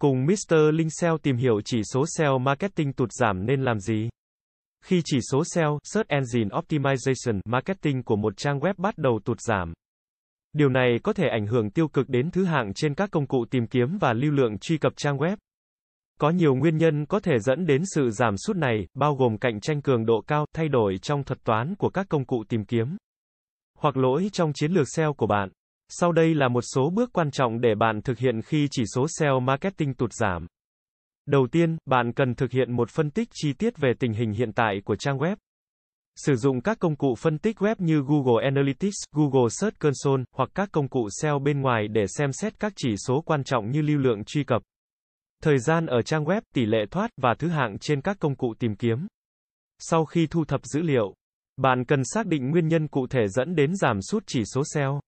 Cùng Mr. Linh SEO tìm hiểu chỉ số SEO marketing tụt giảm nên làm gì? Khi chỉ số SEO, Search Engine Optimization, marketing của một trang web bắt đầu tụt giảm. Điều này có thể ảnh hưởng tiêu cực đến thứ hạng trên các công cụ tìm kiếm và lưu lượng truy cập trang web. Có nhiều nguyên nhân có thể dẫn đến sự giảm sút này, bao gồm cạnh tranh cường độ cao, thay đổi trong thuật toán của các công cụ tìm kiếm, hoặc lỗi trong chiến lược SEO của bạn. Sau đây là một số bước quan trọng để bạn thực hiện khi chỉ số SEO marketing tụt giảm. Đầu tiên, bạn cần thực hiện một phân tích chi tiết về tình hình hiện tại của trang web. Sử dụng các công cụ phân tích web như Google Analytics, Google Search Console hoặc các công cụ SEO bên ngoài để xem xét các chỉ số quan trọng như lưu lượng truy cập, thời gian ở trang web, tỷ lệ thoát và thứ hạng trên các công cụ tìm kiếm. Sau khi thu thập dữ liệu, bạn cần xác định nguyên nhân cụ thể dẫn đến giảm sút chỉ số SEO.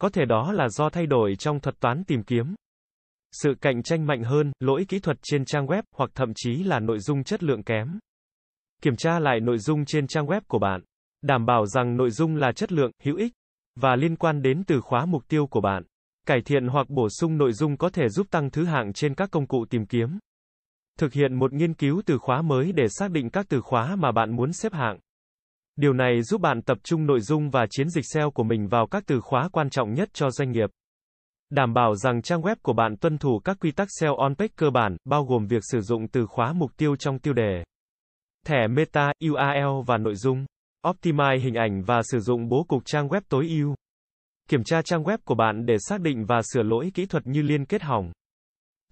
Có thể đó là do thay đổi trong thuật toán tìm kiếm, sự cạnh tranh mạnh hơn, lỗi kỹ thuật trên trang web hoặc thậm chí là nội dung chất lượng kém. Kiểm tra lại nội dung trên trang web của bạn, đảm bảo rằng nội dung là chất lượng, hữu ích và liên quan đến từ khóa mục tiêu của bạn. Cải thiện hoặc bổ sung nội dung có thể giúp tăng thứ hạng trên các công cụ tìm kiếm. Thực hiện một nghiên cứu từ khóa mới để xác định các từ khóa mà bạn muốn xếp hạng. Điều này giúp bạn tập trung nội dung và chiến dịch SEO của mình vào các từ khóa quan trọng nhất cho doanh nghiệp. Đảm bảo rằng trang web của bạn tuân thủ các quy tắc SEO on-page cơ bản, bao gồm việc sử dụng từ khóa mục tiêu trong tiêu đề, thẻ meta, URL và nội dung, optimize hình ảnh và sử dụng bố cục trang web tối ưu. Kiểm tra trang web của bạn để xác định và sửa lỗi kỹ thuật như liên kết hỏng.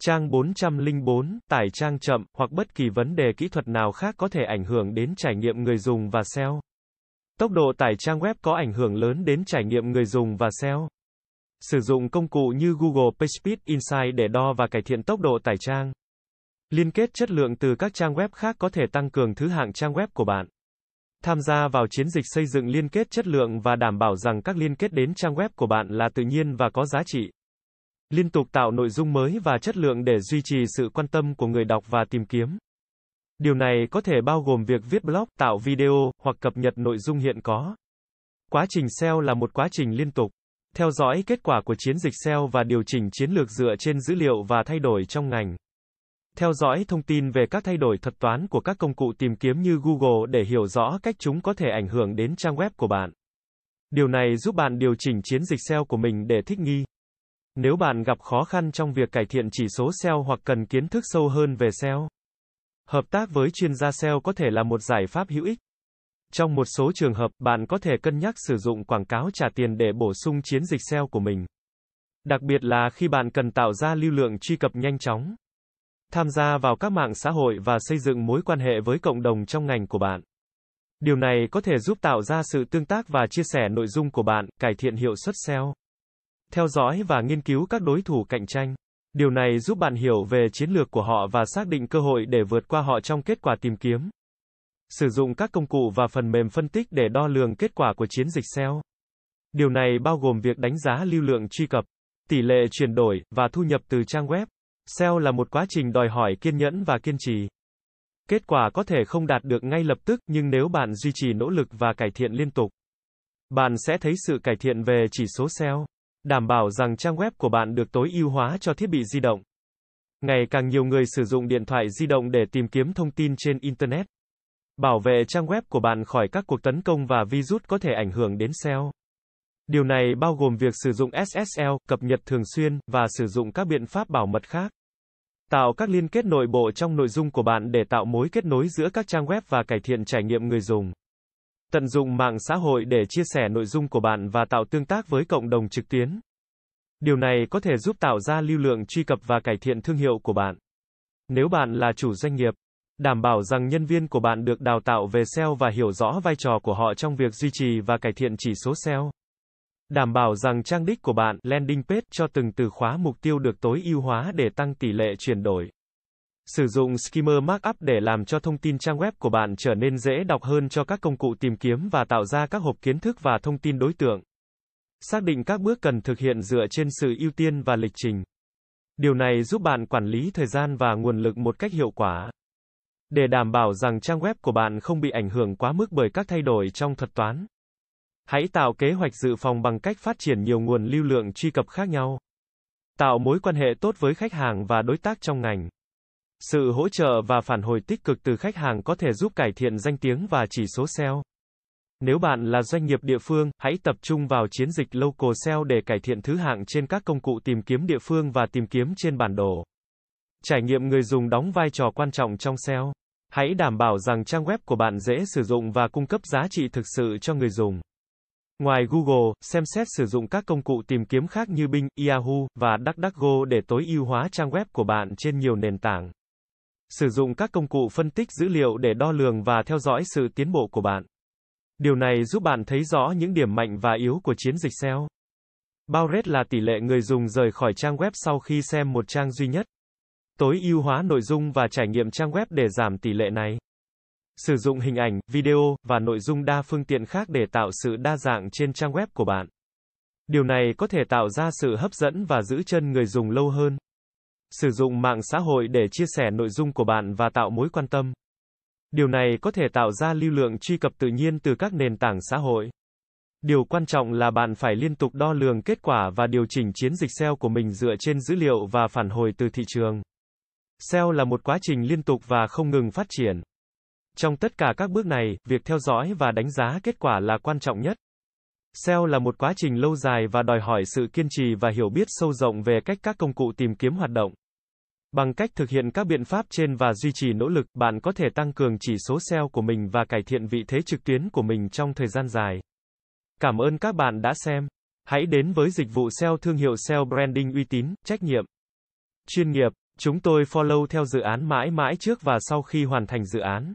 Trang 404, tải trang chậm, hoặc bất kỳ vấn đề kỹ thuật nào khác có thể ảnh hưởng đến trải nghiệm người dùng và SEO. Tốc độ tải trang web có ảnh hưởng lớn đến trải nghiệm người dùng và SEO. Sử dụng công cụ như Google PageSpeed Insight để đo và cải thiện tốc độ tải trang. Liên kết chất lượng từ các trang web khác có thể tăng cường thứ hạng trang web của bạn. Tham gia vào chiến dịch xây dựng liên kết chất lượng và đảm bảo rằng các liên kết đến trang web của bạn là tự nhiên và có giá trị. Liên tục tạo nội dung mới và chất lượng để duy trì sự quan tâm của người đọc và tìm kiếm. Điều này có thể bao gồm việc viết blog, tạo video, hoặc cập nhật nội dung hiện có. Quá trình SEO là một quá trình liên tục. Theo dõi kết quả của chiến dịch SEO và điều chỉnh chiến lược dựa trên dữ liệu và thay đổi trong ngành. Theo dõi thông tin về các thay đổi thuật toán của các công cụ tìm kiếm như Google để hiểu rõ cách chúng có thể ảnh hưởng đến trang web của bạn. Điều này giúp bạn điều chỉnh chiến dịch SEO của mình để thích nghi. Nếu bạn gặp khó khăn trong việc cải thiện chỉ số SEO hoặc cần kiến thức sâu hơn về SEO, hợp tác với chuyên gia SEO có thể là một giải pháp hữu ích. Trong một số trường hợp, bạn có thể cân nhắc sử dụng quảng cáo trả tiền để bổ sung chiến dịch SEO của mình. Đặc biệt là khi bạn cần tạo ra lưu lượng truy cập nhanh chóng tham gia vào các mạng xã hội và xây dựng mối quan hệ với cộng đồng trong ngành của bạn. Điều này có thể giúp tạo ra sự tương tác và chia sẻ nội dung của bạn, cải thiện hiệu suất SEO. Theo dõi và nghiên cứu các đối thủ cạnh tranh. Điều này giúp bạn hiểu về chiến lược của họ và xác định cơ hội để vượt qua họ trong kết quả tìm kiếm. Sử dụng các công cụ và phần mềm phân tích để đo lường kết quả của chiến dịch SEO. Điều này bao gồm việc đánh giá lưu lượng truy cập, tỷ lệ chuyển đổi và thu nhập từ trang web. SEO là một quá trình đòi hỏi kiên nhẫn và kiên trì. Kết quả có thể không đạt được ngay lập tức, nhưng nếu bạn duy trì nỗ lực và cải thiện liên tục, bạn sẽ thấy sự cải thiện về chỉ số SEO, đảm bảo rằng trang web của bạn được tối ưu hóa cho thiết bị di động. Ngày càng nhiều người sử dụng điện thoại di động để tìm kiếm thông tin trên internet. Bảo vệ trang web của bạn khỏi các cuộc tấn công và virus có thể ảnh hưởng đến SEO. Điều này bao gồm việc sử dụng SSL, cập nhật thường xuyên, và sử dụng các biện pháp bảo mật khác. Tạo các liên kết nội bộ trong nội dung của bạn để tạo mối kết nối giữa các trang web và cải thiện trải nghiệm người dùng. Tận dụng mạng xã hội để chia sẻ nội dung của bạn và tạo tương tác với cộng đồng trực tuyến. Điều này có thể giúp tạo ra lưu lượng truy cập và cải thiện thương hiệu của bạn. Nếu bạn là chủ doanh nghiệp, đảm bảo rằng nhân viên của bạn được đào tạo về SEO và hiểu rõ vai trò của họ trong việc duy trì và cải thiện chỉ số SEO. Đảm bảo rằng trang đích của bạn, landing page cho từng từ khóa mục tiêu được tối ưu hóa để tăng tỷ lệ chuyển đổi. Sử dụng skimmer Markup để làm cho thông tin trang web của bạn trở nên dễ đọc hơn cho các công cụ tìm kiếm và tạo ra các hộp kiến thức và thông tin đối tượng. Xác định các bước cần thực hiện dựa trên sự ưu tiên và lịch trình. Điều này giúp bạn quản lý thời gian và nguồn lực một cách hiệu quả. Để đảm bảo rằng trang web của bạn không bị ảnh hưởng quá mức bởi các thay đổi trong thuật toán. Hãy tạo kế hoạch dự phòng bằng cách phát triển nhiều nguồn lưu lượng truy cập khác nhau. Tạo mối quan hệ tốt với khách hàng và đối tác trong ngành. Sự hỗ trợ và phản hồi tích cực từ khách hàng có thể giúp cải thiện danh tiếng và chỉ số SEO. Nếu bạn là doanh nghiệp địa phương, hãy tập trung vào chiến dịch Local SEO để cải thiện thứ hạng trên các công cụ tìm kiếm địa phương và tìm kiếm trên bản đồ. Trải nghiệm người dùng đóng vai trò quan trọng trong SEO. Hãy đảm bảo rằng trang web của bạn dễ sử dụng và cung cấp giá trị thực sự cho người dùng. Ngoài Google, xem xét sử dụng các công cụ tìm kiếm khác như Bing, Yahoo và DuckDuckGo để tối ưu hóa trang web của bạn trên nhiều nền tảng. Sử dụng các công cụ phân tích dữ liệu để đo lường và theo dõi sự tiến bộ của bạn. Điều này giúp bạn thấy rõ những điểm mạnh và yếu của chiến dịch SEO. Bao rate là tỷ lệ người dùng rời khỏi trang web sau khi xem một trang duy nhất. Tối ưu hóa nội dung và trải nghiệm trang web để giảm tỷ lệ này. Sử dụng hình ảnh, video và nội dung đa phương tiện khác để tạo sự đa dạng trên trang web của bạn. Điều này có thể tạo ra sự hấp dẫn và giữ chân người dùng lâu hơn. Sử dụng mạng xã hội để chia sẻ nội dung của bạn và tạo mối quan tâm. Điều này có thể tạo ra lưu lượng truy cập tự nhiên từ các nền tảng xã hội. Điều quan trọng là bạn phải liên tục đo lường kết quả và điều chỉnh chiến dịch SEO của mình dựa trên dữ liệu và phản hồi từ thị trường. SEO là một quá trình liên tục và không ngừng phát triển. Trong tất cả các bước này, việc theo dõi và đánh giá kết quả là quan trọng nhất. SEO là một quá trình lâu dài và đòi hỏi sự kiên trì và hiểu biết sâu rộng về cách các công cụ tìm kiếm hoạt động. Bằng cách thực hiện các biện pháp trên và duy trì nỗ lực, bạn có thể tăng cường chỉ số SEO của mình và cải thiện vị thế trực tuyến của mình trong thời gian dài. Cảm ơn các bạn đã xem. Hãy đến với dịch vụ SEO thương hiệu SEO branding uy tín, trách nhiệm, chuyên nghiệp. Chúng tôi follow theo dự án mãi mãi trước và sau khi hoàn thành dự án.